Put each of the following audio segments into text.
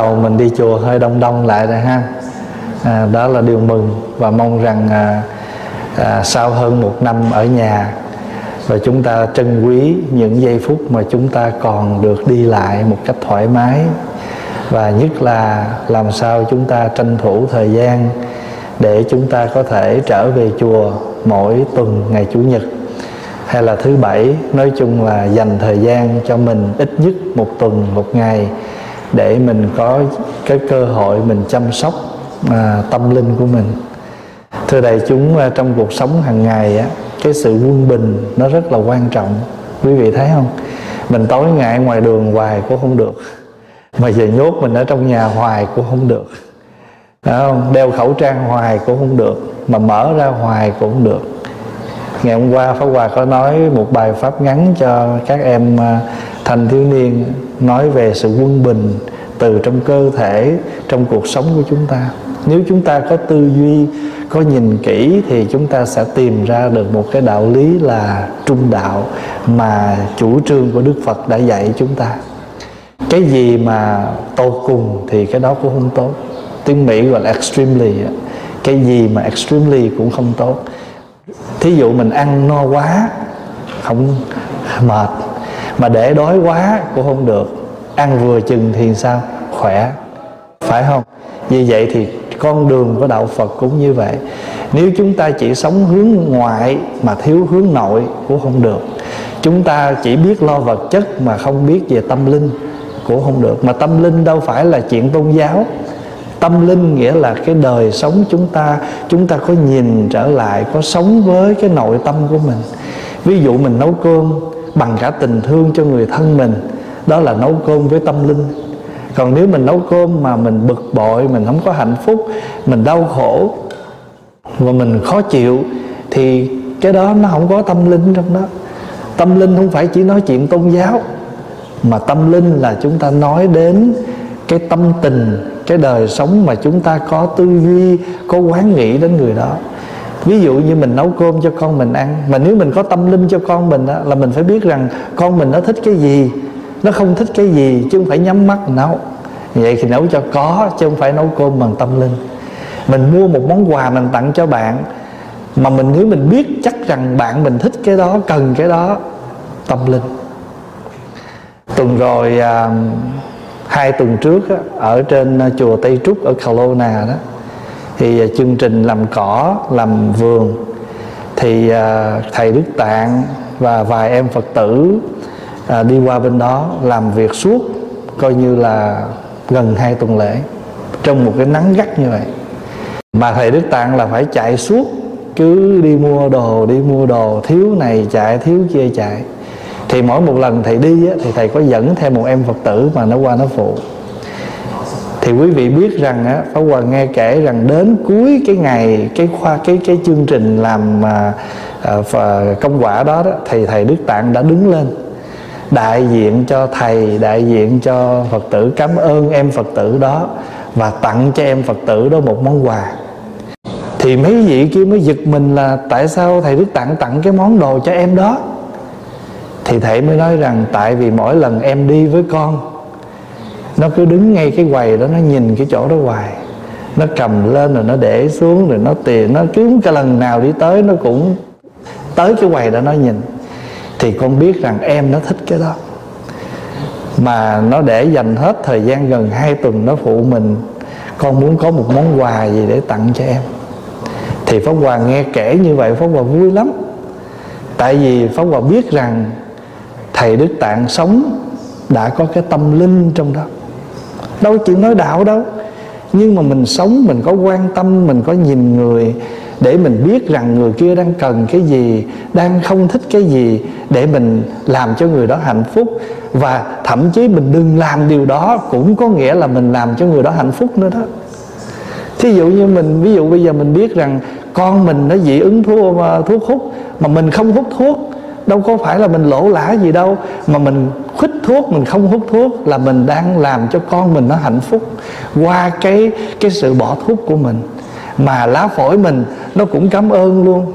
đầu mình đi chùa hơi đông đông lại rồi ha. À, đó là điều mừng và mong rằng à, à, sau hơn một năm ở nhà và chúng ta trân quý những giây phút mà chúng ta còn được đi lại một cách thoải mái và nhất là làm sao chúng ta tranh thủ thời gian để chúng ta có thể trở về chùa mỗi tuần ngày chủ nhật hay là thứ bảy. Nói chung là dành thời gian cho mình ít nhất một tuần một ngày để mình có cái cơ hội mình chăm sóc à, tâm linh của mình. Thưa đại chúng à, trong cuộc sống hàng ngày á cái sự quân bình nó rất là quan trọng. Quý vị thấy không? Mình tối ngày ngoài đường hoài cũng không được. Mà giờ nhốt mình ở trong nhà hoài cũng không được. Đấy không? đeo khẩu trang hoài cũng không được. Mà mở ra hoài cũng không được. Ngày hôm qua pháp hòa có nói một bài pháp ngắn cho các em à, thanh thiếu niên nói về sự quân bình từ trong cơ thể, trong cuộc sống của chúng ta. Nếu chúng ta có tư duy, có nhìn kỹ thì chúng ta sẽ tìm ra được một cái đạo lý là trung đạo mà chủ trương của đức phật đã dạy chúng ta. Cái gì mà tô cùng thì cái đó cũng không tốt. Tiếng mỹ gọi là extremely cái gì mà extremely cũng không tốt. Thí dụ mình ăn no quá, không mệt mà để đói quá cũng không được. Ăn vừa chừng thì sao? Khỏe. Phải không? Vì vậy thì con đường của đạo phật cũng như vậy. Nếu chúng ta chỉ sống hướng ngoại mà thiếu hướng nội cũng không được. Chúng ta chỉ biết lo vật chất mà không biết về tâm linh cũng không được. Mà tâm linh đâu phải là chuyện tôn giáo. Tâm linh nghĩa là cái đời sống chúng ta. Chúng ta có nhìn trở lại, có sống với cái nội tâm của mình. Ví dụ mình nấu cơm bằng cả tình thương cho người thân mình. Đó là nấu cơm với tâm linh. Còn nếu mình nấu cơm mà mình bực bội, mình không có hạnh phúc, mình đau khổ và mình khó chịu, thì cái đó nó không có tâm linh trong đó. Tâm linh không phải chỉ nói chuyện tôn giáo, mà tâm linh là chúng ta nói đến cái tâm tình, cái đời sống mà chúng ta có tư duy, có quán nghĩ đến người đó ví dụ như mình nấu cơm cho con mình ăn mà nếu mình có tâm linh cho con mình đó, là mình phải biết rằng con mình nó thích cái gì. Nó không thích cái gì chứ không phải nhắm mắt nấu. Vậy thì nấu cho có chứ không phải nấu cơm bằng tâm linh. Mình mua một món quà mình tặng cho bạn mà mình nếu mình biết chắc rằng bạn mình thích cái đó cần cái đó tâm linh. Tuần rồi à, hai tuần trước á, ở trên à, chùa Tây Trúc ở Kelowna đó thì à, chương trình làm cỏ làm vườn. Thì à, thầy Đức Tạng và vài em Phật tử à, đi qua bên đó làm việc suốt coi như là gần hai tuần lễ trong một cái nắng gắt như vậy. Mà thầy Đức Tạng là phải chạy suốt cứ đi mua đồ đi mua đồ thiếu này chạy thiếu kia chạy. Thì mỗi một lần thầy đi á, thì thầy có dẫn theo một em phật tử mà nó qua nó phụ thì quý vị biết rằng á Pháp Hòa nghe kể rằng đến cuối cái ngày cái khoa cái cái chương trình làm mà à, à công quả đó, đó thì thầy Đức Tạng đã đứng lên đại diện cho thầy đại diện cho Phật tử cảm ơn em Phật tử đó và tặng cho em Phật tử đó một món quà. Thì mấy vị kia mới giật mình là tại sao thầy Đức Tạng tặng cái món đồ cho em đó? Thì thầy mới nói rằng tại vì mỗi lần em đi với con nó cứ đứng ngay cái quầy đó, nó nhìn cái chỗ đó hoài. Nó cầm lên rồi nó để xuống rồi nó tiền nó cứ cái lần nào đi tới, nó cũng tới cái quầy đó nó nhìn. Thì con biết rằng em nó thích cái đó. Mà nó để dành hết thời gian gần 2 tuần nó phụ mình. Con muốn có một món quà gì để tặng cho em. Thì pháp hòa nghe kể như vậy, pháp hòa vui lắm. Tại vì pháp hòa biết rằng thầy đức tạng sống đã có cái tâm linh trong đó đâu chịu nói đạo đâu. Nhưng mà mình sống, mình có quan tâm, mình có nhìn người để mình biết rằng người kia đang cần cái gì, đang không thích cái gì để mình làm cho người đó hạnh phúc. Và thậm chí mình đừng làm điều đó cũng có nghĩa là mình làm cho người đó hạnh phúc nữa đó. Thí dụ như mình, ví dụ bây giờ mình biết rằng con mình nó dị ứng thuốc mà thuốc hút mà mình không hút thuốc đâu có phải là mình lỗ lã gì đâu, mà mình khích thuốc, mình không hút thuốc là mình đang làm cho con mình nó hạnh phúc qua cái cái sự bỏ thuốc của mình. Mà lá phổi mình nó cũng cảm ơn luôn.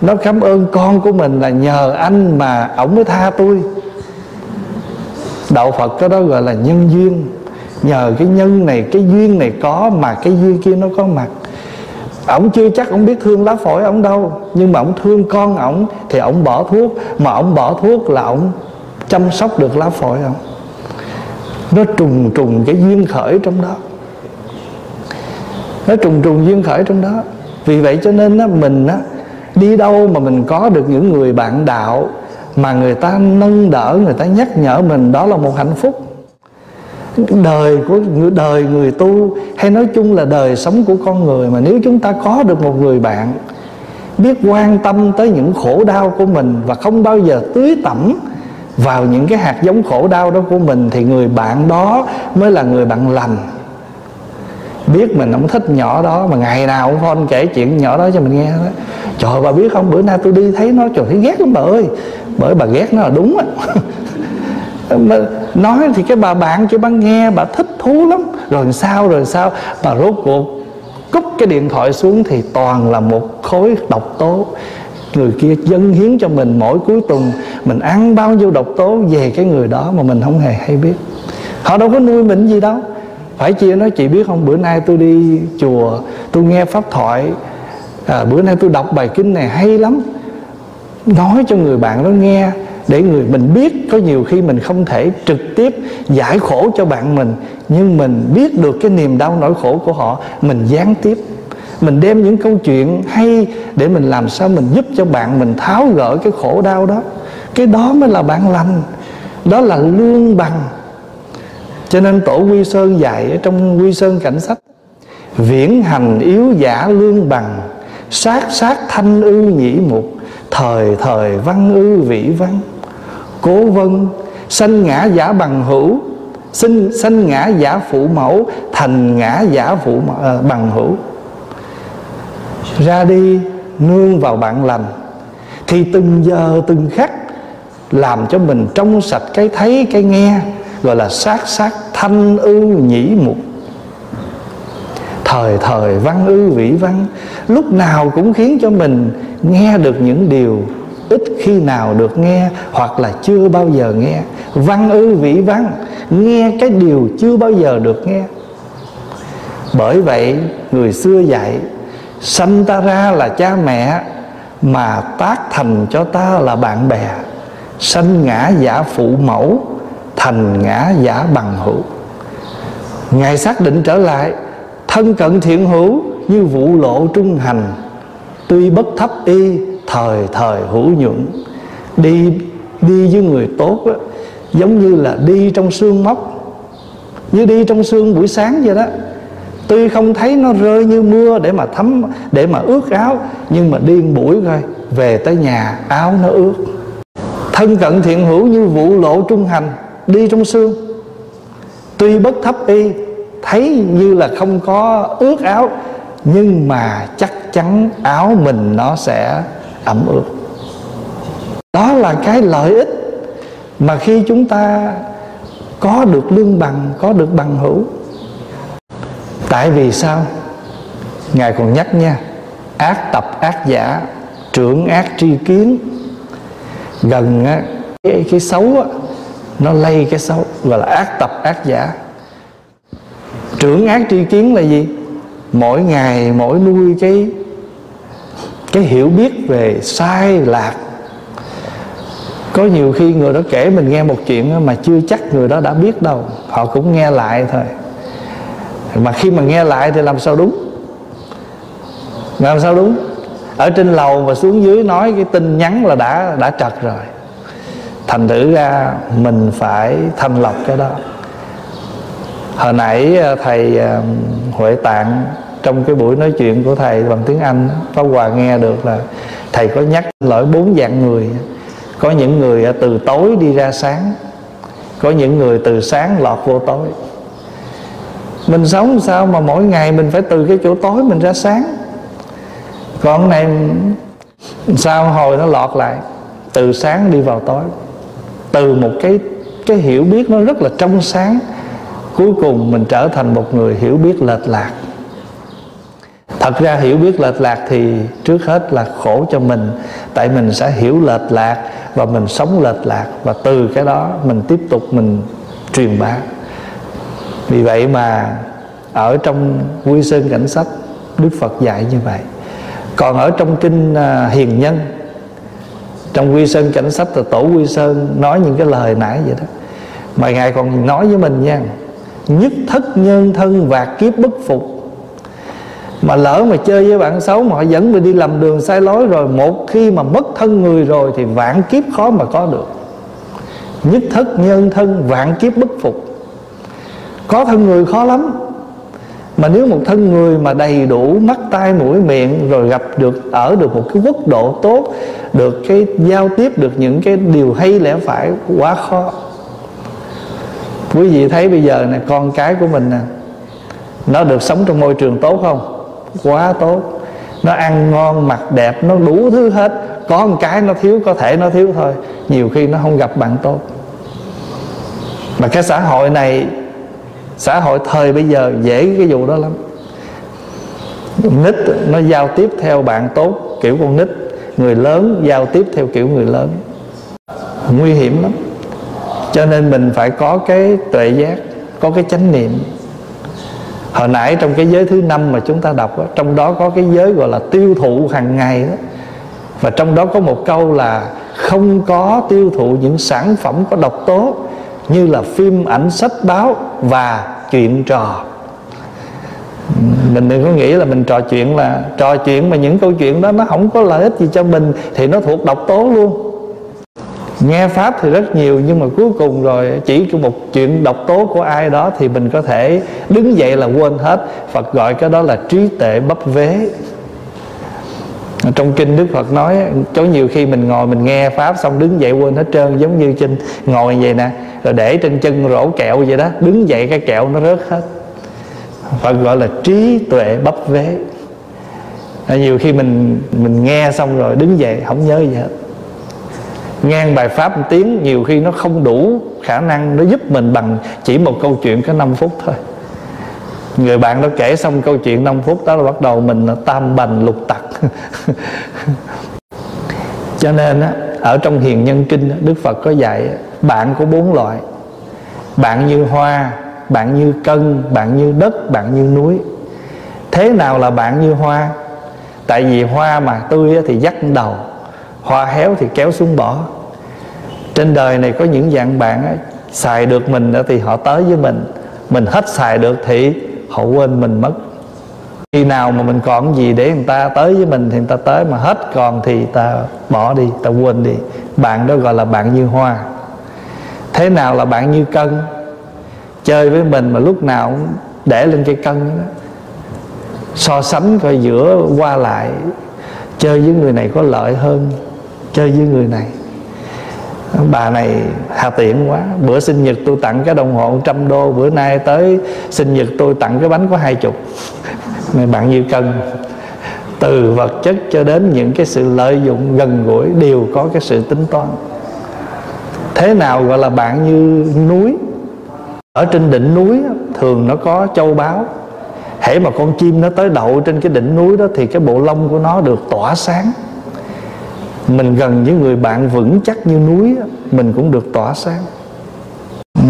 Nó cảm ơn con của mình là nhờ anh mà ổng mới tha tôi. Đạo phật cái đó gọi là nhân duyên. Nhờ cái nhân này, cái duyên này có mà cái duyên kia nó có mặt ổng chưa chắc ổng biết thương lá phổi ổng đâu nhưng mà ổng thương con ổng thì ổng bỏ thuốc mà ổng bỏ thuốc là ổng chăm sóc được lá phổi ổng. Nó trùng trùng cái duyên khởi trong đó. Nó trùng trùng duyên khởi trong đó. Vì vậy cho nên á, mình á, đi đâu mà mình có được những người bạn đạo mà người ta nâng đỡ người ta nhắc nhở mình đó là một hạnh phúc đời của người, đời người tu, hay nói chung là đời sống của con người mà nếu chúng ta có được một người bạn biết quan tâm tới những khổ đau của mình và không bao giờ tưới tẩm vào những cái hạt giống khổ đau đó của mình thì người bạn đó mới là người bạn lành. Biết mình không thích nhỏ đó mà ngày nào cũng con kể chuyện nhỏ đó cho mình nghe đó. Trời bà biết không? Bữa nay tôi đi thấy nó, trời, thấy ghét lắm bà ơi. Bởi bà ghét nó là đúng á. mà nói thì cái bà bạn cho bà nghe bà thích thú lắm. Rồi sao rồi sao? Bà rốt cuộc cúp cái điện thoại xuống thì toàn là một khối độc tố. Người kia dâng hiến cho mình mỗi cuối tuần. Mình ăn bao nhiêu độc tố về cái người đó mà mình không hề hay biết. Họ đâu có nuôi mình gì đâu. Phải chia nói chị biết không? Bữa nay tôi đi chùa tôi nghe pháp thoại. À, bữa nay tôi đọc bài kinh này hay lắm. Nói cho người bạn đó nghe để người mình biết có nhiều khi mình không thể trực tiếp giải khổ cho bạn mình, nhưng mình biết được cái niềm đau nỗi khổ của họ, mình gián tiếp. Mình đem những câu chuyện hay để mình làm sao mình giúp cho bạn mình tháo gỡ cái khổ đau đó. Cái đó mới là bạn lành, đó là lương bằng. Cho nên tổ quy sơn dạy ở trong quy sơn cảnh sách, viễn hành yếu giả lương bằng, sát sát thanh ư nhĩ mục, thời thời văn ư vĩ văn cố vân sanh ngã giả bằng hữu sinh sanh ngã giả phụ mẫu thành ngã giả phụ à, bằng hữu. Ra đi nương vào bạn lành. Thì từng giờ từng khắc làm cho mình trong sạch cái thấy cái nghe gọi là sát sát thanh ư nhĩ mục. Thời thời văn ư vĩ văn lúc nào cũng khiến cho mình nghe được những điều ít khi nào được nghe hoặc là chưa bao giờ nghe. Văn ư vĩ văn, nghe cái điều chưa bao giờ được nghe. Bởi vậy, người xưa dạy sanh ta ra là cha mẹ, mà tác thành cho ta là bạn bè. Sanh ngã giả phụ mẫu, thành ngã giả bằng hữu. Ngài xác định trở lại, thân cận thiện hữu như vụ lộ trung hành, tuy bất thấp y thời thời hữu nhuận. Đi đi với người tốt đó, giống như là đi trong sương móc như đi trong sương buổi sáng vậy đó. Tuy không thấy nó rơi như mưa để mà thấm để mà ướt áo nhưng mà đi buổi coi về tới nhà áo nó ướt. Thân cận thiện hữu như vụ lộ trung hành đi trong sương. Tuy bất thấp y thấy như là không có ướt áo nhưng mà chắc chắn áo mình nó sẽ ẩm ướt. Đó là cái lợi ích mà khi chúng ta có được lương bằng có được bằng hữu. Tại vì sao? Ngài còn nhắc nha ác tập ác giả trưởng ác tri kiến. Gần á, cái, cái xấu á, nó lây cái xấu gọi là ác tập ác giả. Trưởng ác tri kiến là gì? Mỗi ngày mỗi nuôi cái cái hiểu biết về sai lạc. Có nhiều khi người đó kể mình nghe một chuyện mà chưa chắc người đó đã biết đâu, họ cũng nghe lại thôi. Mà khi mà nghe lại thì làm sao đúng? Làm sao đúng? Ở trên lầu và xuống dưới nói cái tin nhắn là đã đã trật rồi. Thành thử ra mình phải thanh lọc cái đó. Hồi nãy ờ, thầy ờ, huệ tạng trong cái buổi nói chuyện của thầy bằng tiếng anh, pháp hòa nghe được là thầy có nhắc lỗi bốn dạng người. Có những người à, từ tối đi ra sáng. Có những người từ sáng lọt vô tối. Mình sống sao mà mỗi ngày mình phải từ cái chỗ tối mình ra sáng? Còn này, sao hồi nó lọt lại? Từ sáng đi vào tối. Từ một cái cái hiểu biết nó rất là trong sáng, cuối cùng mình trở thành một người hiểu biết lệch lạc thật ra hiểu biết lệch lạc thì trước hết là khổ cho mình. Tại mình sẽ hiểu lệch lạc và mình sống lệch lạc và từ cái đó mình tiếp tục mình truyền bá. Vì vậy mà ở trong quy sơn cảnh sách, đức phật dạy như vậy. Còn ở trong kinh à, hiền nhân, trong quy sơn cảnh sách là tổ quy sơn nói những cái lời nãy vậy đó. Mà ngài còn nói với mình nha, nhất thất nhân thân và kiếp bất phục mà lỡ mà chơi với bạn xấu mà họ dẫn mình đi lầm đường sai lối rồi, một khi mà mất thân người rồi thì vạn kiếp khó mà có được. Nhất thất nhân thân, vạn kiếp bất phục. Có thân người khó lắm. Mà nếu một thân người mà đầy đủ mắt, tai, mũi, miệng rồi gặp được, ở được một cái quốc độ tốt, được cái giao tiếp, được những cái điều hay lẽ phải, quá khó. Quý vị thấy bây giờ này con cái của mình nè, nó được sống trong môi trường tốt không? Quá tốt. Nó ăn ngon, mặc đẹp, nó đủ thứ hết. Có một cái nó thiếu, có thể nó thiếu thôi. Nhiều khi nó không gặp bạn tốt. Mà cái xã hội này, xã hội thời bây giờ dễ cái vụ đó lắm. Nít nó giao tiếp theo bạn tốt kiểu con nít. Người lớn giao tiếp theo kiểu người lớn. Nguy hiểm lắm. Cho nên mình phải có cái tuệ giác, có cái chánh niệm hồi nãy trong cái giới thứ năm mà chúng ta đọc đó, trong đó có cái giới gọi là tiêu thụ hàng ngày đó. Và trong đó có một câu là không có tiêu thụ những sản phẩm có độc tố như là phim ảnh sách báo và chuyện trò. Mình đừng có nghĩ là mình trò chuyện là trò chuyện mà những câu chuyện đó nó không có lợi ích gì cho mình thì nó thuộc độc tố luôn nghe pháp thì rất nhiều, nhưng mà cuối cùng rồi, chỉ một chuyện độc tố của ai đó thì mình có thể đứng dậy là quên hết. Phật gọi cái đó là trí tệ bấp vế. Trong kinh đức phật nói, có nhiều khi mình ngồi mình nghe pháp xong đứng dậy quên hết trơn, giống như trên ngồi vậy nè. Rồi để trên chân rổ kẹo vậy đó, đứng dậy cái kẹo nó rớt hết. Phật gọi là trí tuệ bấp vế. Nhiều khi mình mình nghe xong rồi đứng dậy, không nhớ gì hết ngang bài pháp một tiếng nhiều khi nó không đủ khả năng nó giúp mình bằng chỉ một câu chuyện có 5 phút thôi. Người bạn đó kể xong câu chuyện 5 phút đó là bắt đầu mình là tam bành lục tặc. Cho nên á, ở trong hiền nhân kinh đức phật có dạy bạn có bốn loại. Bạn như hoa bạn như cân bạn như đất bạn như núi. Thế nào là bạn như hoa? Tại vì hoa mà tươi thì dắt đầu hoa héo thì kéo xuống bỏ. Trên đời này có những dạng bạn á, xài được mình thì họ tới với mình. Mình hết xài được thì họ quên mình mất. Khi nào mà mình còn gì để người ta tới với mình thì người ta tới mà hết còn thì ta bỏ đi ta quên đi. Bạn đó gọi là bạn như hoa. Thế nào là bạn như cân? Chơi với mình mà lúc nào cũng để lên cây cân đó. So sánh coi giữa qua lại. Chơi với người này có lợi hơn chơi với người này. Bà này hà tiện quá. Bữa sinh nhật tôi tặng cái đồng hồ trăm đô, bữa nay tới sinh nhật tôi tặng cái bánh có hai chục. Này bạn như cân từ vật chất cho đến những cái sự lợi dụng gần gũi đều có cái sự tính toán. Thế nào gọi là bạn như núi? Ở trên đỉnh núi thường nó có châu báu. Hễ mà con chim nó tới đậu trên cái đỉnh núi đó thì cái bộ lông của nó được tỏa sáng mình gần với người bạn vững chắc như núi mình cũng được tỏa sáng.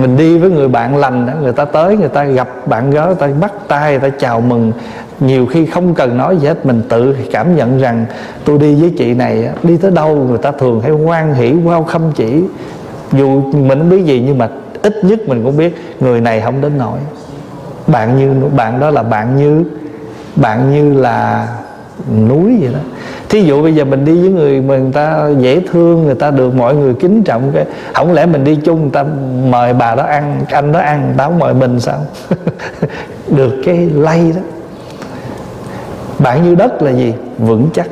Mình đi với người bạn lành người ta tới, người ta gặp bạn đó người ta bắt tay, người ta chào mừng. Nhiều khi không cần nói gì hết, mình tự cảm nhận rằng tôi đi với chị này đi tới đâu người ta thường hay hoan hỷ wow khâm chỉ dù mình không biết gì, nhưng mà ít nhất mình cũng biết người này không đến nổi bạn như, bạn đó là bạn như bạn như là núi vậy đó thí dụ bây giờ mình đi với người mà người ta dễ thương, người ta được mọi người kính trọng, cái không lẽ mình đi chung, người ta mời bà đó ăn, anh đó ăn tao mời mình sao? Được cái lay đó. Bạn như đất là gì? Vững chắc.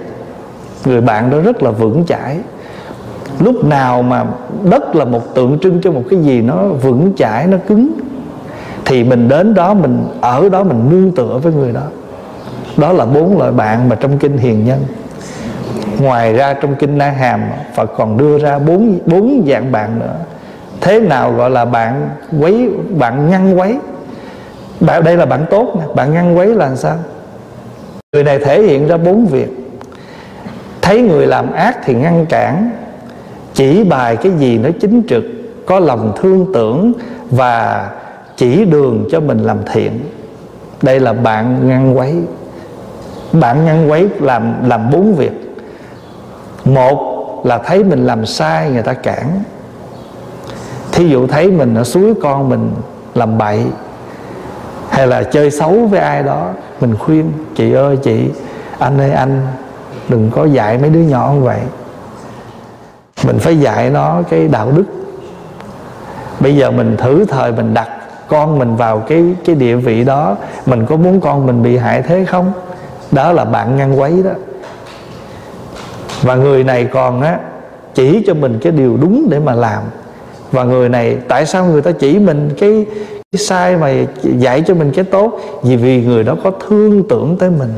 Người bạn đó rất là vững chãi. Lúc nào mà đất là một tượng trưng cho một cái gì nó vững chãi, nó cứng, thì mình đến đó, mình ở đó, mình nương tựa với người đó. Đó là bốn loại bạn mà trong kinh hiền nhân ngoài ra trong kinh na hàm, phật còn đưa ra bốn bốn dạng bạn nữa. Thế nào gọi là bạn quấy, bạn ngăn quấy? Bạn, đây là bạn tốt nè, bạn ngăn quấy là sao? Người này thể hiện ra bốn việc. Thấy người làm ác thì ngăn cản, chỉ bài cái gì nó chính trực, có lòng thương tưởng và chỉ đường cho mình làm thiện. Đây là bạn ngăn quấy. Bạn ngăn quấy làm làm bốn việc một là thấy mình làm sai, người ta cản. Thí dụ thấy mình ở suối con mình làm bậy, hay là chơi xấu với ai đó, mình khuyên, chị ơi, chị, anh ơi, anh, đừng có dạy mấy đứa nhỏ như vậy. Mình phải dạy nó cái đạo đức. Bây giờ mình thử thời mình đặt con mình vào cái cái địa vị đó, mình có muốn con mình bị hại thế không? Đó là bạn ngăn quấy đó và người này còn á chỉ cho mình cái điều đúng để mà làm. Và người này tại sao người ta chỉ mình cái, cái sai mà dạy cho mình cái tốt? Vì vì người đó có thương tưởng tới mình.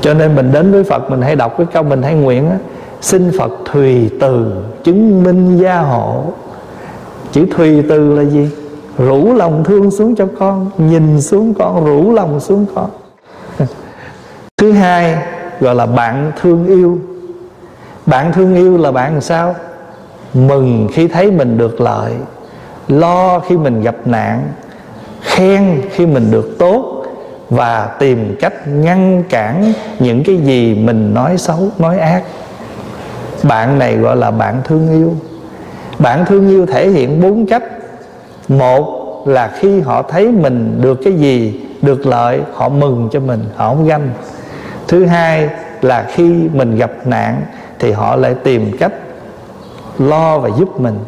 Cho nên mình đến với Phật mình hay đọc cái câu mình hay nguyện á xin Phật thùy từ chứng minh gia hộ. Chữ thùy từ là gì? Rủ lòng thương xuống cho con nhìn xuống con rủ lòng xuống con. Thứ hai gọi là bạn thương yêu. Bạn thương yêu là bạn làm sao? Mừng khi thấy mình được lợi, lo khi mình gặp nạn, khen khi mình được tốt và tìm cách ngăn cản những cái gì mình nói xấu, nói ác. Bạn này gọi là bạn thương yêu. Bạn thương yêu thể hiện bốn cách. Một là khi họ thấy mình được cái gì được lợi, họ mừng cho mình, họ không ganh thứ hai là khi mình gặp nạn thì họ lại tìm cách lo và giúp mình.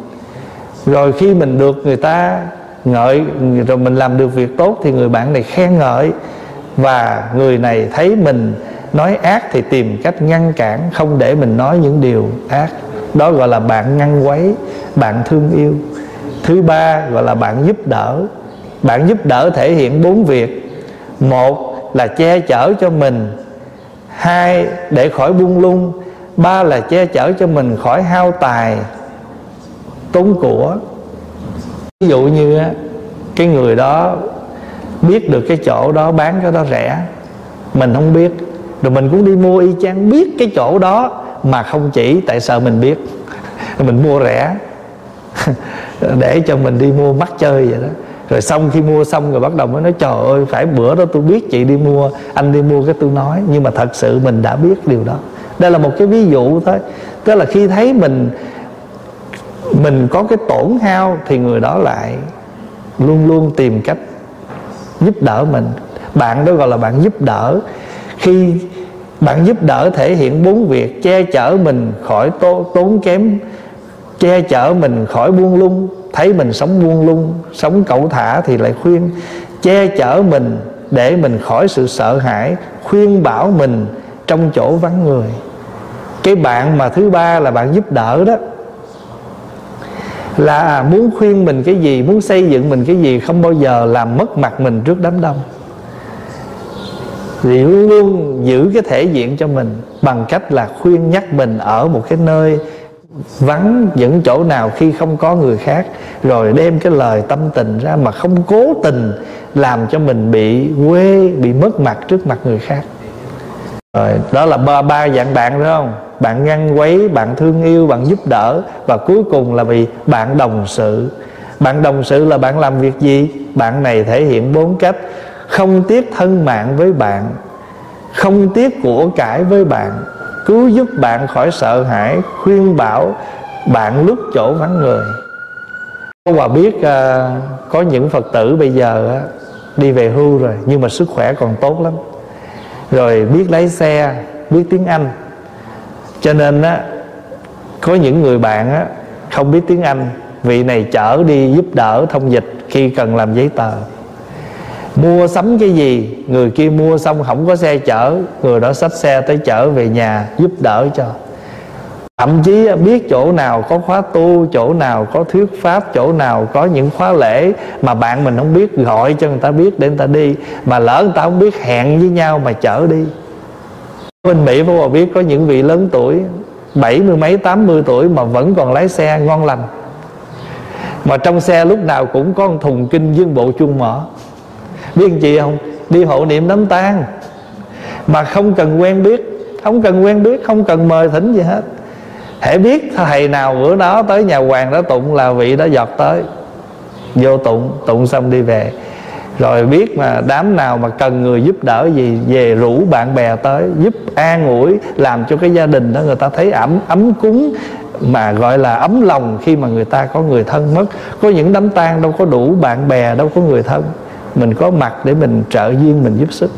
Rồi khi mình được người ta ngợi, rồi mình làm được việc tốt thì người bạn này khen ngợi. Và người này thấy mình nói ác thì tìm cách ngăn cản, không để mình nói những điều ác. Đó gọi là bạn ngăn quấy, bạn thương yêu. Thứ ba gọi là bạn giúp đỡ. Bạn giúp đỡ thể hiện bốn việc. Một là che chở cho mình hai, để khỏi buông lung. Ba là che chở cho mình khỏi hao tài, tốn của. Ví dụ như cái người đó biết được cái chỗ đó bán cái đó rẻ, mình không biết. Rồi mình cũng đi mua y chang biết cái chỗ đó mà không chỉ, tại sợ mình biết? Mình mua rẻ, để cho mình đi mua mắc chơi vậy đó rồi xong khi mua xong rồi bắt đầu mới nói, trời ơi, phải bữa đó tôi biết chị đi mua, anh đi mua cái tôi nói. Nhưng mà thật sự mình đã biết điều đó. Đây là một cái ví dụ thôi. Tức là khi thấy mình mình có cái tổn hao thì người đó lại luôn luôn tìm cách giúp đỡ mình. Bạn đó gọi là bạn giúp đỡ. Khi bạn giúp đỡ thể hiện bốn việc, che chở mình khỏi tốn kém, che chở mình khỏi buông lung thấy mình sống buông lung, sống cẩu thả thì lại khuyên, che chở mình để mình khỏi sự sợ hãi, khuyên bảo mình trong chỗ vắng người. Cái bạn mà thứ ba là bạn giúp đỡ đó, là muốn khuyên mình cái gì, muốn xây dựng mình cái gì không bao giờ làm mất mặt mình trước đám đông. Thì luôn luôn giữ cái thể diện cho mình bằng cách là khuyên nhắc mình ở một cái nơi vắng những chỗ nào khi không có người khác, rồi đem cái lời tâm tình ra mà không cố tình làm cho mình bị quê, bị mất mặt trước mặt người khác. Rồi, đó là ba ba dạng bạn đúng không? Bạn ngăn quấy, bạn thương yêu, bạn giúp đỡ và cuối cùng là vì bạn đồng sự. Bạn đồng sự là bạn làm việc gì? Bạn này thể hiện bốn cách. Không tiếc thân mạng với bạn, không tiếc của cải với bạn cứu giúp bạn khỏi sợ hãi khuyên bảo bạn lúc chỗ vắng người. Cô Hòa biết uh, có những Phật tử bây giờ uh, đi về hưu rồi nhưng mà sức khỏe còn tốt lắm. Rồi biết lái xe biết tiếng Anh. Cho nên á có những người bạn á không biết tiếng Anh vị này chở đi giúp đỡ thông dịch khi cần làm giấy tờ mua sắm cái gì? Người kia mua xong không có xe chở, người đó xách xe tới chở về nhà giúp đỡ cho. Thậm chí biết chỗ nào có khóa tu, chỗ nào có thuyết pháp, chỗ nào có những khóa lễ mà bạn mình không biết, gọi cho người ta biết để người ta đi. Mà lỡ người ta không biết hẹn với nhau mà chở đi. Bên mỹ phải biết có những vị lớn tuổi, bảy mươi mấy, tám mươi tuổi mà vẫn còn lái xe ngon lành. Mà trong xe lúc nào cũng có một thùng kinh dương bộ chuông mở biết chị không? Đi hộ niệm đám tang. Mà không cần quen biết, không cần quen biết, không cần mời thỉnh gì hết. Hãy biết thầy nào bữa đó tới nhà hoàng đó tụng là vị đó giọt tới. Vô tụng tụng xong đi về. Rồi biết mà đám nào mà cần người giúp đỡ gì, về rủ bạn bè tới, giúp an ủi, làm cho cái gia đình đó người ta thấy ấm ấm cúng, mà gọi là ấm lòng khi mà người ta có người thân mất. Có những đám tang đâu có đủ bạn bè, đâu có người thân mình có mặt để mình trợ duyên mình giúp sức.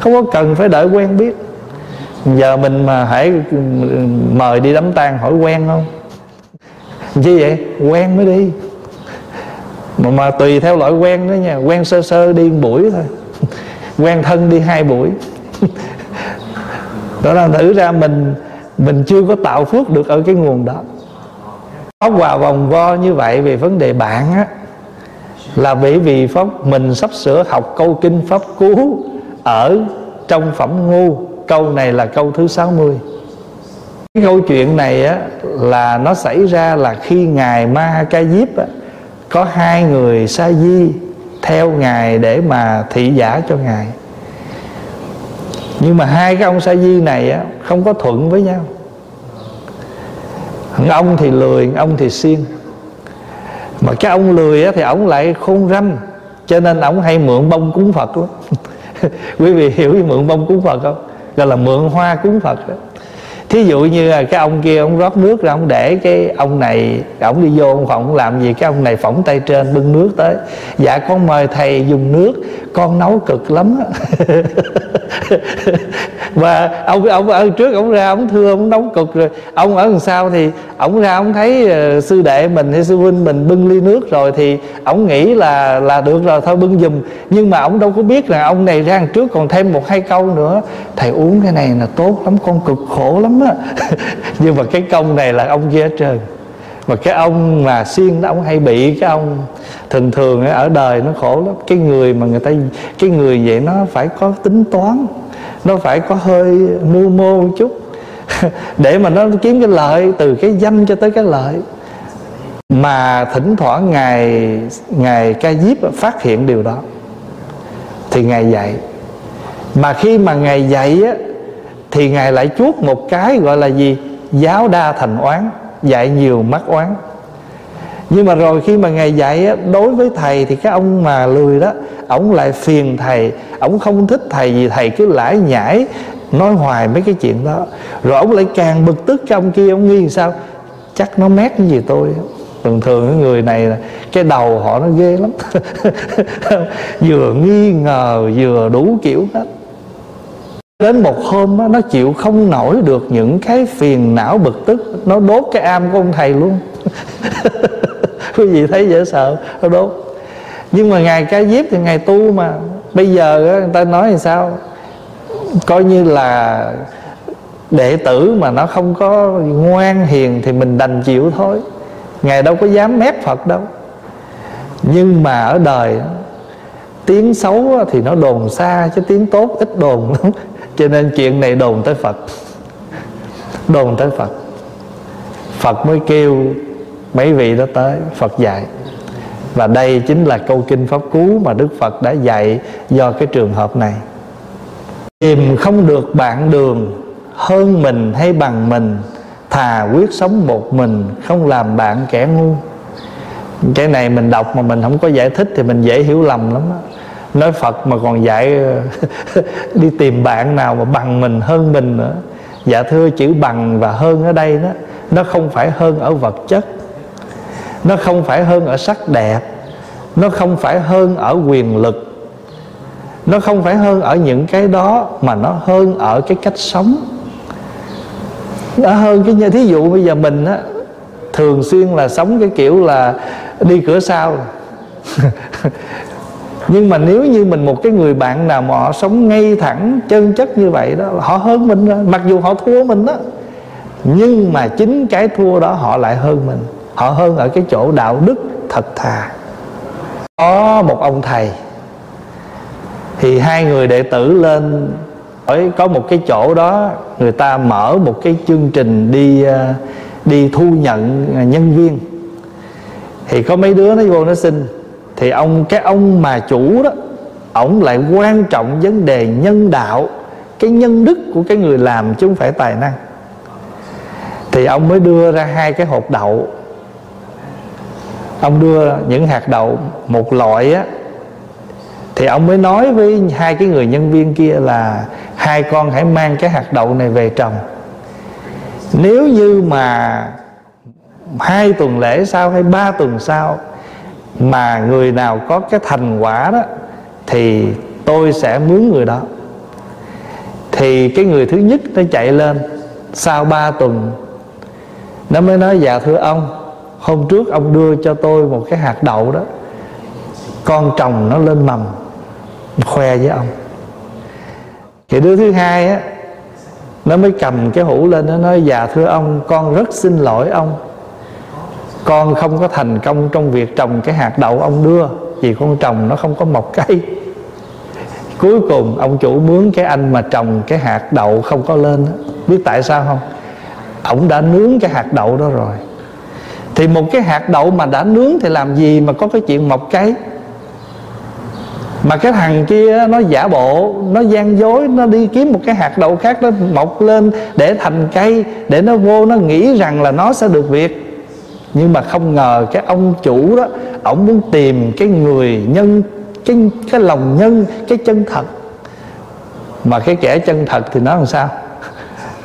Không có cần phải đợi quen biết. Giờ mình mà hãy ừ, mời đi đám tang hỏi quen không? Chi vậy? Quen mới đi. Mà, mà tùy theo loại quen đó nha. Quen sơ sơ đi một buổi thôi. Quen thân đi hai buổi. Đó là thử ra mình mình chưa có tạo phước được ở cái nguồn đó. Pháp quà vòng vo như vậy về vấn đề bạn á là bởi vì Pháp, mình sắp sửa học câu kinh Pháp Cú Ở trong phẩm ngu Câu này là câu thứ 60 Cái câu chuyện này á, Là nó xảy ra là khi Ngài Ma Ca Diếp á, Có hai người sa di Theo Ngài để mà thị giả cho Ngài. Nhưng mà hai cái ông sa di này á, Không có thuận với nhau. Ông thì lười, ông thì siêng mà cái ông lười á, thì ông lại khôn ranh. Cho nên ông hay mượn bông cúng phật lắm. Quý vị hiểu cái mượn bông cúng phật không? Gọi là mượn hoa cúng phật đó. Thí dụ như là cái ông kia ông rót nước ra ông để cái ông này ông đi vô ông phòng làm gì cái ông này phỏng tay trên bưng nước tới. Dạ con mời thầy dùng nước con nấu cực lắm và ông ông ở trước ông ra ông thưa ông đóng cực rồi. Ông ở đằng sau thì ông ra ông thấy uh, sư đệ mình hay sư huynh mình bưng ly nước rồi thì ông nghĩ là là được rồi thôi bưng giùm. Nhưng mà ông đâu có biết là ông này ra đằng trước còn thêm một hai câu nữa. Thầy uống cái này là tốt lắm con cực khổ lắm á. Nhưng mà cái công này là ông kia hết trơn. Mà cái ông mà siêng đó ông hay bị cái ông thường thường ở đời nó khổ lắm. Cái người mà người ta cái người vậy nó phải có tính toán nó phải có hơi mưu mô một chút để mà nó kiếm cái lợi từ cái danh cho tới cái lợi. Mà thỉnh thoảng ngài ngài ca diếp phát hiện điều đó thì ngài dạy. Mà khi mà ngài dạy á thì ngài lại chuốt một cái gọi là gì? Giáo đa thành oán dạy nhiều mắc oán. Nhưng mà rồi khi mà ngài dạy á, đối với thầy thì cái ông mà lười đó ổng lại phiền thầy ổng không thích thầy vì thầy cứ lải nhải nói hoài mấy cái chuyện đó. Rồi ổng lại càng bực tức cái ông kia ông nghi sao? Chắc nó mét cái gì tôi? Thường thường cái người này là cái đầu họ nó ghê lắm. Vừa nghi ngờ vừa đủ kiểu hết. Đến một hôm đó, nó chịu không nổi được những cái phiền não bực tức. Nó đốt cái am của ông thầy luôn. Quý vị thấy dễ sợ nó đốt. Nhưng mà ngài ca diếp thì ngài tu mà bây giờ người ta nói làm sao? Coi như là đệ tử mà nó không có ngoan hiền thì mình đành chịu thôi. Ngài đâu có dám mép phật đâu. Nhưng mà ở đời tiếng xấu thì nó đồn xa chứ tiếng tốt ít đồn lắm. Cho nên chuyện này đồn tới phật. Đồn tới phật. Phật mới kêu mấy vị đó tới, phật dạy và đây chính là câu kinh pháp cú mà đức phật đã dạy do cái trường hợp này. Tìm không được bạn đường, hơn mình hay bằng mình, thà quyết sống một mình, không làm bạn kẻ ngu. Cái này mình đọc mà mình không có giải thích thì mình dễ hiểu lầm lắm đó nói phật mà còn dạy, đi tìm bạn nào mà bằng mình, hơn mình nữa. Dạ thưa, chữ bằng và hơn ở đây đó, nó không phải hơn ở vật chất nó không phải hơn ở sắc đẹp, nó không phải hơn ở quyền lực, nó không phải hơn ở những cái đó, mà nó hơn ở cái cách sống. Nó hơn cái như, thí dụ bây giờ mình á, thường xuyên là sống cái kiểu là đi cửa sau. Nhưng mà nếu như mình một cái người bạn nào mà họ sống ngay thẳng, chân chất như vậy đó, họ hơn mình rồi, mặc dù họ thua mình đó, nhưng mà chính cái thua đó họ lại hơn mình họ hơn ở cái chỗ đạo đức thật thà. Có một ông thầy, thì hai người đệ tử lên ở có một cái chỗ đó, người ta mở một cái chương trình đi ờ, đi thu nhận nhân viên. Thì có mấy đứa nó vô nó xin, thì ông, cái ông mà chủ đó, ổng lại quan trọng vấn đề nhân đạo, cái nhân đức của cái người làm chứ không phải tài năng. Thì ông mới đưa ra hai cái hộp đậu ông đưa những hạt đậu một loại á, thì ông mới nói với hai cái người nhân viên kia là hai con hãy mang cái hạt đậu này về trồng. Nếu như mà hai tuần lễ sau hay ba tuần sau mà người nào có cái thành quả đó, thì tôi sẽ mướn người đó. Thì cái người thứ nhất nó chạy lên, sau ba tuần nó mới nói dạ thưa ông hôm trước ông đưa cho tôi một cái hạt đậu đó. Con trồng nó lên mầm, khoe với ông. Thì đứa thứ hai á, nó mới cầm cái hũ lên, nó nói dạ thưa ông, con rất xin lỗi ông. Con không có thành công trong việc trồng cái hạt đậu ông đưa, vì con trồng nó không có mọc cây. Cuối cùng, ông chủ mướn cái anh mà trồng cái hạt đậu không có lên biết tại sao không? Ổng đã nướng cái hạt đậu đó rồi thì một cái hạt đậu mà đã nướng thì làm gì mà có cái chuyện mọc cây mà cái thằng kia nó giả bộ, nó gian dối, nó đi kiếm một cái hạt đậu khác, nó mọc lên để thành cây, để nó vô, nó nghĩ rằng là nó sẽ được việc. Nhưng mà không ngờ cái ông chủ đó, ổng muốn tìm cái người nhân, cái cái lòng nhân, cái chân thật. Mà cái kẻ chân thật thì nó làm sao?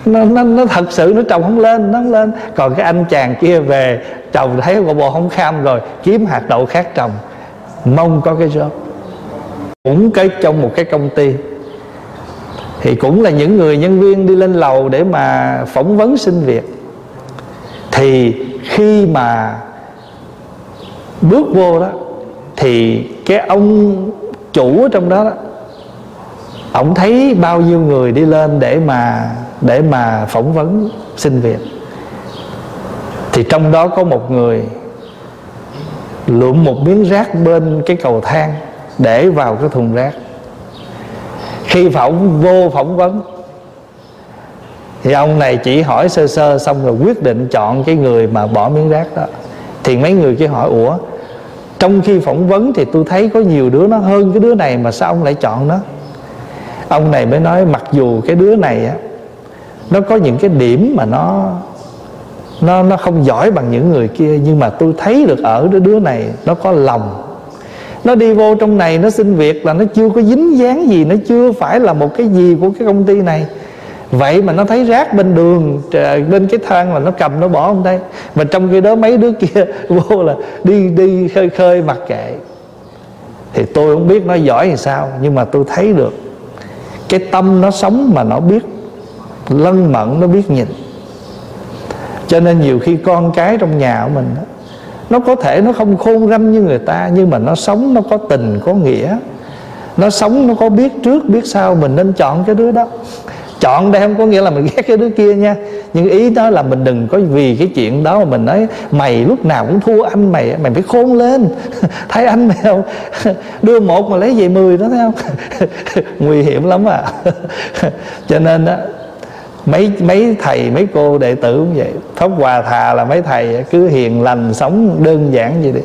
Nó, nó, nó thật sự nó trồng không lên nó không lên. Còn cái anh chàng kia về trồng thấy bộ bộ không kham rồi kiếm hạt đậu khác trồng. Mong có cái job. Cũng cái trong một cái công ty. Thì cũng là những người nhân viên đi lên lầu để mà phỏng vấn xin việc. Thì khi mà bước vô đó thì cái ông chủ ở trong đó, đó ông thấy bao nhiêu người đi lên để mà để mà phỏng vấn xin việc thì trong đó có một người lượm một miếng rác bên cái cầu thang để vào cái thùng rác. Khi phỏng, vô phỏng vấn, thì ông này chỉ hỏi sơ sơ xong rồi quyết định chọn cái người mà bỏ miếng rác đó. Thì mấy người kia hỏi, ủa, trong khi phỏng vấn thì tôi thấy có nhiều đứa nó hơn cái đứa này mà sao ông lại chọn nó? Ông này mới nói, mặc dù cái đứa này á nó có những cái điểm mà nó nó nó không giỏi bằng những người kia, nhưng mà tôi thấy được ở đứa đứa này nó có lòng. Nó đi vô trong này, nó xin việc là nó chưa có dính dáng gì, nó chưa phải là một cái gì của cái công ty này. Vậy mà nó thấy rác bên đường bên cái thang là nó cầm, nó bỏ không đây mà trong khi đó mấy đứa kia vô là đi đi khơi khơi mặc kệ. Thì tôi không biết nó giỏi thì sao, nhưng mà tôi thấy được cái tâm nó sống mà nó biết lân mẫn nó biết nhìn. Cho nên nhiều khi con cái trong nhà của mình nó có thể nó không khôn ranh như người ta, nhưng mà nó sống, nó có tình, có nghĩa. Nó sống, nó có biết trước, biết sau, mình nên chọn cái đứa đó. Chọn đây không có nghĩa là mình ghét cái đứa kia nha, nhưng ý đó là mình đừng có vì cái chuyện đó mà mình nói, mày lúc nào cũng thua anh, mày mày phải khôn lên. Thấy anh mày không? Đưa một mà lấy về mười đó, thấy không? Nguy hiểm lắm à. Cho nên đó mấy mấy thầy, mấy cô đệ tử cũng vậy. Pháp hòa thà là mấy thầy cứ hiền lành, sống đơn giản vậy đi.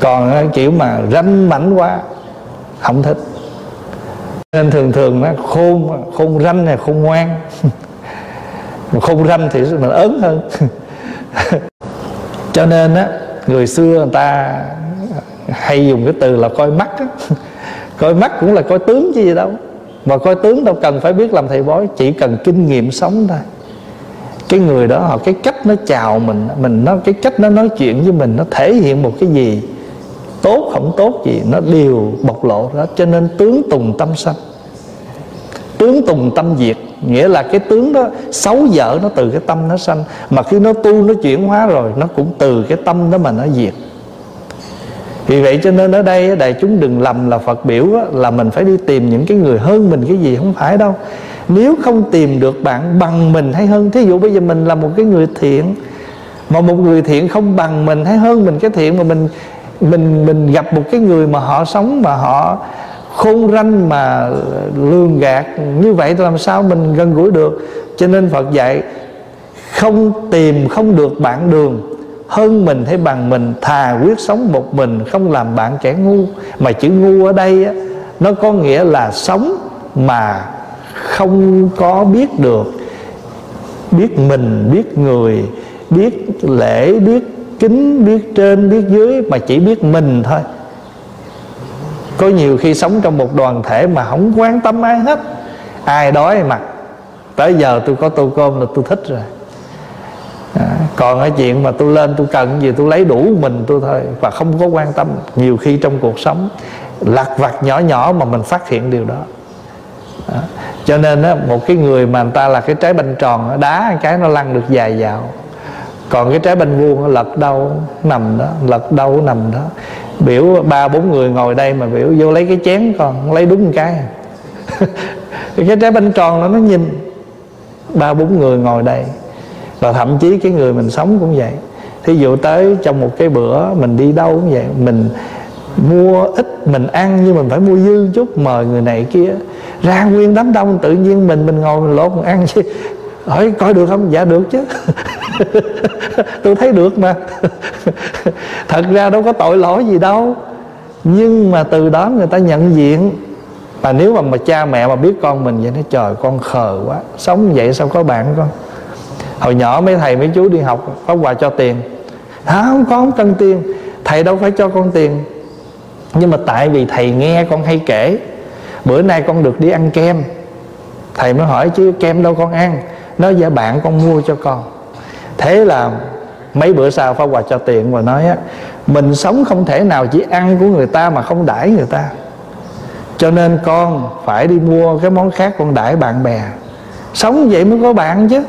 Còn ờ, kiểu mà ranh mảnh quá, không thích. Nên thường thường nó khôn khôn ranh này khôn ngoan. Mà khôn ranh thì mình ớn hơn. Cho nên á, người xưa người ta hay dùng cái từ là coi mắt á. Coi mắt cũng là coi tướng chứ gì đâu mà coi tướng đâu cần phải biết làm thầy bói, chỉ cần kinh nghiệm sống thôi. Cái người đó, họ, cái cách nó chào mình mình nó, cái cách nó nói chuyện với mình, nó thể hiện một cái gì tốt không tốt gì, nó đều bộc lộ đó cho nên tướng tùng tâm sanh. Tướng tùng tâm diệt, nghĩa là cái tướng đó, xấu dở nó từ cái tâm nó sanh. Mà khi nó tu, nó chuyển hóa rồi, nó cũng từ cái tâm đó mà nó diệt vì vậy cho nên ở đây đại chúng đừng lầm là Phật biểu là mình phải đi tìm những cái người hơn mình cái gì không phải đâu. Nếu không tìm được bạn bằng mình hay hơn, thí dụ bây giờ mình là một cái người thiện, mà một người thiện không bằng mình hay hơn mình cái thiện, mà mình mình mình gặp một cái người mà họ sống, mà họ khôn ranh, mà lường gạt, như vậy thì làm sao mình gần gũi được? Cho nên Phật dạy, không tìm không được bạn đường hơn mình hay bằng mình thà quyết sống một mình không làm bạn kẻ ngu. Mà chữ ngu ở đây á, nó có nghĩa là sống mà không có biết được. Biết mình biết người biết lễ biết kính biết trên biết dưới mà chỉ biết mình thôi. Có nhiều khi sống trong một đoàn thể mà không quan tâm ai hết. Ai đói mặt tới giờ tôi có tô cơm là tôi thích rồi à, còn cái chuyện mà tôi lên tôi cần gì tôi lấy đủ mình tôi thôi và không có quan tâm nhiều khi trong cuộc sống lặt vặt nhỏ nhỏ mà mình phát hiện điều đó. À, cho nên á, một cái người mà người ta là cái trái banh tròn đá cái nó lăn được dài dạo. Còn cái trái banh vuông lật đâu nằm đó lật đâu nằm đó. Biểu ba bốn người ngồi đây mà biểu vô lấy cái chén con lấy đúng một cái. Cái trái banh tròn đó nó nhìn. Ba bốn người ngồi đây và thậm chí cái người mình sống cũng vậy. Thí dụ tới trong một cái bữa mình đi đâu cũng vậy mình mua ít mình ăn nhưng mình phải mua dư chút mời người này kia. Ra nguyên đám đông tự nhiên mình mình ngồi mình lột mình ăn chứ. Hỏi coi được không? Dạ được chứ. Tôi thấy được mà. Thật ra đâu có tội lỗi gì đâu. Nhưng mà từ đó người ta nhận diện. Và nếu mà, mà cha mẹ mà biết con mình vậy nó trời con khờ quá. Sống vậy sao có bạn con? Hồi nhỏ mấy thầy mấy chú đi học pháp quà cho tiền. Hả? Không có, không cần tiền. Thầy đâu phải cho con tiền. Nhưng mà tại vì thầy nghe con hay kể, bữa nay con được đi ăn kem. Thầy mới hỏi chứ kem đâu con ăn. Nó dạ bạn con mua cho con. Thế là mấy bữa sau phá quà cho tiền và nói á, mình sống không thể nào chỉ ăn của người ta mà không đãi người ta. Cho nên con phải đi mua cái món khác con đãi bạn bè. Sống vậy mới có bạn chứ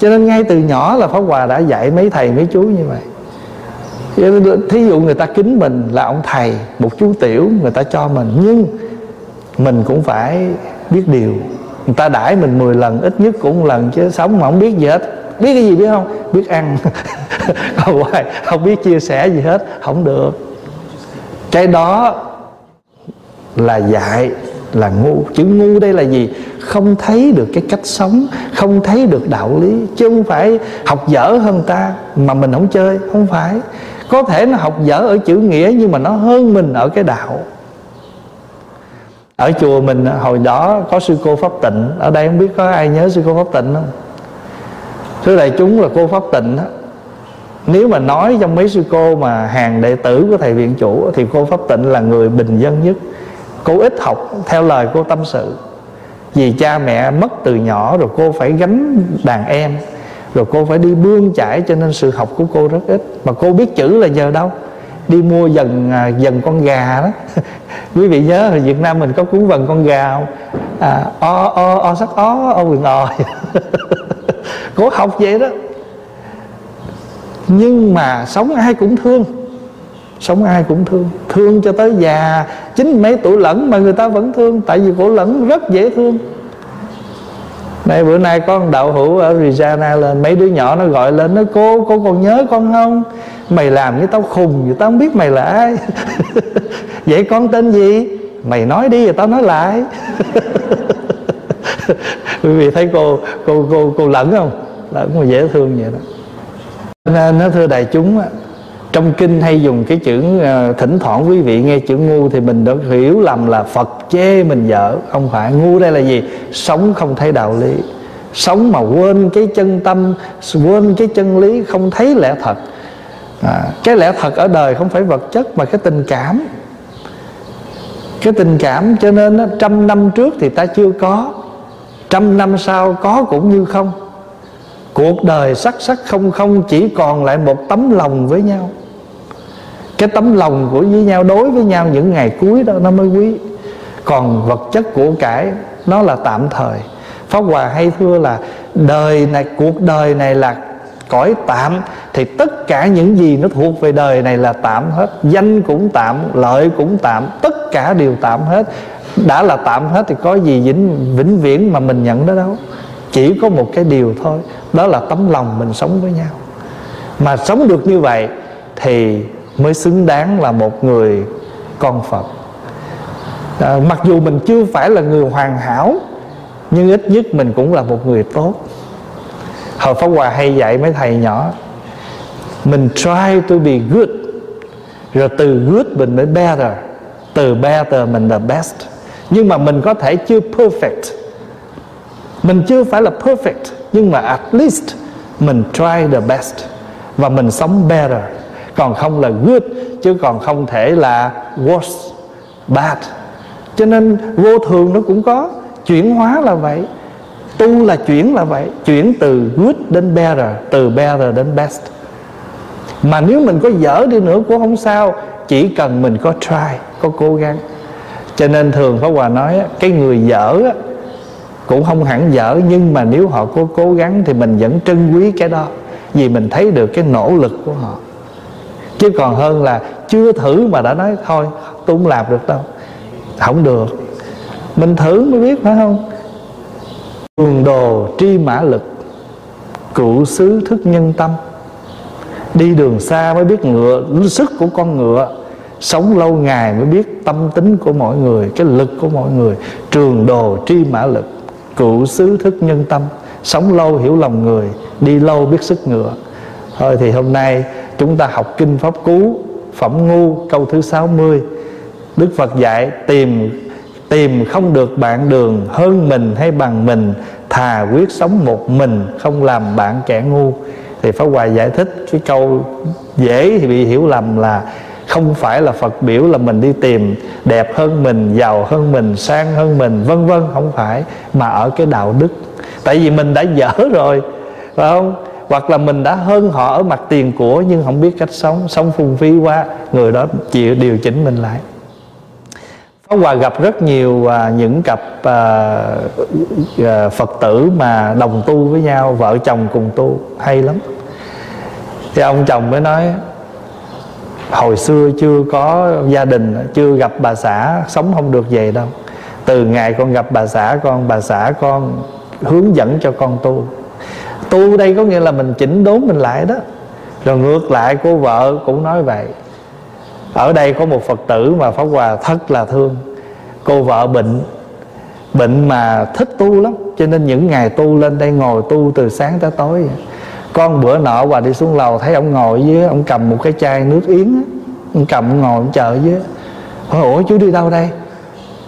cho nên ngay từ nhỏ là pháp hòa đã dạy mấy thầy mấy chú như vậy. Thí dụ người ta kính mình là ông thầy một chú tiểu người ta cho mình. Nhưng mình cũng phải biết điều. Người ta đãi mình 10 lần ít nhất cũng một lần chứ sống mà không biết gì hết. Biết cái gì biết không? Biết ăn. Không, không biết chia sẻ gì hết không được. Cái đó là dạy là ngu. Chữ ngu đây là gì? Không thấy được cái cách sống, không thấy được đạo lý, chứ không phải học dở hơn ta mà mình không chơi, không phải. Có thể nó học dở ở chữ nghĩa nhưng mà nó hơn mình ở cái đạo. Ở chùa mình, hồi đó có sư cô pháp tịnh. Ở đây không biết có ai nhớ sư cô pháp tịnh không? Thưa đại chúng là cô pháp tịnh đó nếu mà nói trong mấy sư cô mà hàng đệ tử của thầy viện chủ thì cô pháp tịnh là người bình dân nhất cô ít học theo lời cô tâm sự. Vì cha mẹ mất từ nhỏ rồi cô phải gánh đàn em rồi cô phải đi bươn chải cho nên sự học của cô rất ít. Mà cô biết chữ là giờ đâu? Đi mua dần à, dần con gà đó. Quý vị nhớ ở Việt Nam mình có cuốn vần con gà không? À, o o o sắc ó o quyền o. Cô học vậy đó. Nhưng mà sống ai cũng thương sống ai cũng thương. Thương cho tới già. Chín mấy tuổi lẫn mà người ta vẫn thương. Tại vì cổ lẫn rất dễ thương. Này bữa nay có con đạo hữu ở Rizana lên. Mấy đứa nhỏ nó gọi lên, nó, cô cô còn nhớ con không? Mày làm với tao khùng vậy, tao không biết mày là ai. Vậy con tên gì? Mày nói đi rồi tao nói lại. Quý vị thấy cô cô cô cô lẫn không? Lẫn mà dễ thương vậy đó. Nên nó thưa đại chúng trong kinh hay dùng cái chữ ờ, thỉnh thoảng quý vị nghe chữ ngu thì mình đã hiểu lầm là phật chê mình dở không phải ngu đây là gì? Sống không thấy đạo lý. Sống mà quên cái chân tâm quên cái chân lý không thấy lẽ thật. À, cái lẽ thật ở đời không phải vật chất mà cái tình cảm. Cái tình cảm cho nên trăm năm trước thì ta chưa có trăm năm sau có cũng như không cuộc đời sắc sắc không không, chỉ còn lại một tấm lòng với nhau. Cái tấm lòng của với nhau, đối với nhau những ngày cuối đó, nó mới quý. Còn vật chất của cải, nó là tạm thời. Pháp hòa hay thưa là, đời này, cuộc đời này là cõi tạm, thì tất cả những gì nó thuộc về đời này là tạm hết. Danh cũng tạm, lợi cũng tạm, tất cả đều tạm hết. Đã là tạm hết thì có gì vĩnh vĩnh viễn mà mình nhận đó đâu chỉ có một cái điều thôi đó là tấm lòng mình sống với nhau. Mà sống được như vậy thì mới xứng đáng là một người con phật. À, mặc dù mình chưa phải là người hoàn hảo nhưng ít nhất mình cũng là một người tốt. Hồi pháp hòa hay dạy mấy thầy nhỏ mình try to be good rồi từ good mình mới better từ better mình là best. Nhưng mà mình có thể chưa perfect mình chưa phải là perfect, nhưng mà at least mình try the best và mình sống better. Còn không là good, chứ còn không thể là worse, bad. Cho nên vô thường nó cũng có, chuyển hóa là vậy, tu là chuyển là vậy, chuyển từ good đến better, từ better đến best. Mà nếu mình có dở đi nữa cũng không sao, chỉ cần mình có try, có cố gắng. Cho nên thường Pháp Hòa nói cái người dở cũng không hẳn dở, nhưng mà nếu họ có cố gắng thì mình vẫn trân quý cái đó. Vì mình thấy được cái nỗ lực của họ. Chứ còn hơn là chưa thử mà đã nói, thôi, tôi không làm được đâu. Không được. Mình thử mới biết, phải không? Cường đồ tri mã lực, cựu xứ thức nhân tâm. Đi đường xa mới biết ngựa, sức của con ngựa. Sống lâu ngày mới biết tâm tính của mọi người, cái lực của mọi người. Trường đồ tri mã lực cụ xứ thức nhân tâm, sống lâu hiểu lòng người, đi lâu biết sức ngựa. Thôi thì hôm nay chúng ta học kinh pháp cú, phẩm ngu, câu thứ 60 Đức Phật dạy, tìm tìm không được bạn đường hơn mình hay bằng mình, thà quyết sống một mình không làm bạn kẻ ngu. Thì Pháp Hòa giải thích cái câu dễ thì bị hiểu lầm là không phải là Phật biểu là mình đi tìm đẹp hơn mình, giàu hơn mình, sang hơn mình, vân vân không phải mà ở cái đạo đức. Tại vì mình đã dở rồi, phải không? Hoặc là mình đã hơn họ ở mặt tiền của nhưng không biết cách sống, sống phung phí quá, người đó chịu điều chỉnh mình lại. Pháp Hòa gặp rất nhiều à, những cặp à, à, Phật tử mà đồng tu với nhau, vợ chồng cùng tu, hay lắm. Thì ông chồng mới nói hồi xưa chưa có gia đình, chưa gặp bà xã, sống không được về đâu. Từ ngày con gặp bà xã, con, bà xã con hướng dẫn cho con tu. Tu đây có nghĩa là mình chỉnh đốn mình lại đó. Rồi ngược lại, cô vợ cũng nói vậy. Ở đây có một phật tử mà pháp hòa thật là thương. Cô vợ bệnh bệnh mà thích tu lắm. Cho nên những ngày tu lên đây ngồi tu từ sáng tới tối con bữa nọ bà đi xuống lầu, thấy ông ngồi dưới ông cầm một cái chai nước yến ông cầm, ông ngồi, ông chờ dưới hỏi ủa, chú đi đâu đây?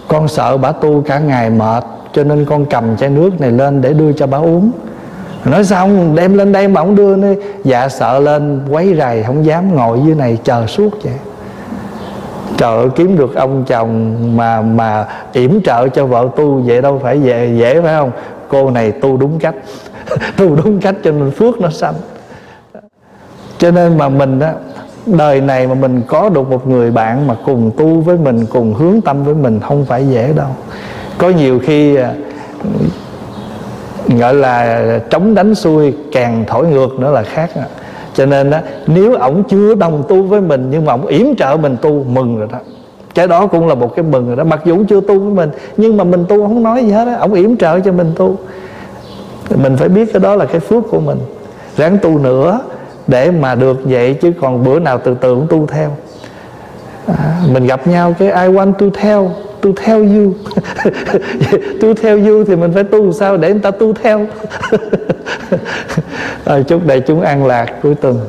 Con sợ bà tu cả ngày mệt, cho nên con cầm chai nước này lên để đưa cho bà uống. Nói xong đem lên đây mà ông đưa đi dạ sợ lên, quấy rầy, không dám ngồi dưới này, chờ suốt vậy. Trợ kiếm được ông chồng mà mà yểm trợ cho vợ tu vậy đâu phải dễ dễ phải không? Cô này tu đúng cách. tu đúng cách cho nên phước nó sanh. Cho nên mà mình đó, đời này mà mình có được một người bạn mà cùng tu với mình cùng hướng tâm với mình không phải dễ đâu. Có nhiều khi à, gọi là chống đánh xuôi càng thổi ngược nữa là khác cho nên á nếu ổng chưa đồng tu với mình nhưng mà ổng yểm trợ mình tu mừng rồi đó. Cái đó cũng là một cái mừng rồi đó. Mặc dù chưa tu với mình nhưng mà mình tu không nói gì hết á. Ổng yểm trợ cho mình tu mình phải biết cái đó là cái phước của mình. Ráng tu nữa để mà được vậy chứ còn bữa nào từ từ cũng tu theo. À, mình gặp nhau cái I want to tell to tell you. To tell you thì mình phải tu sao để người ta tu theo? À, chúc đại chúng an lạc cuối tuần.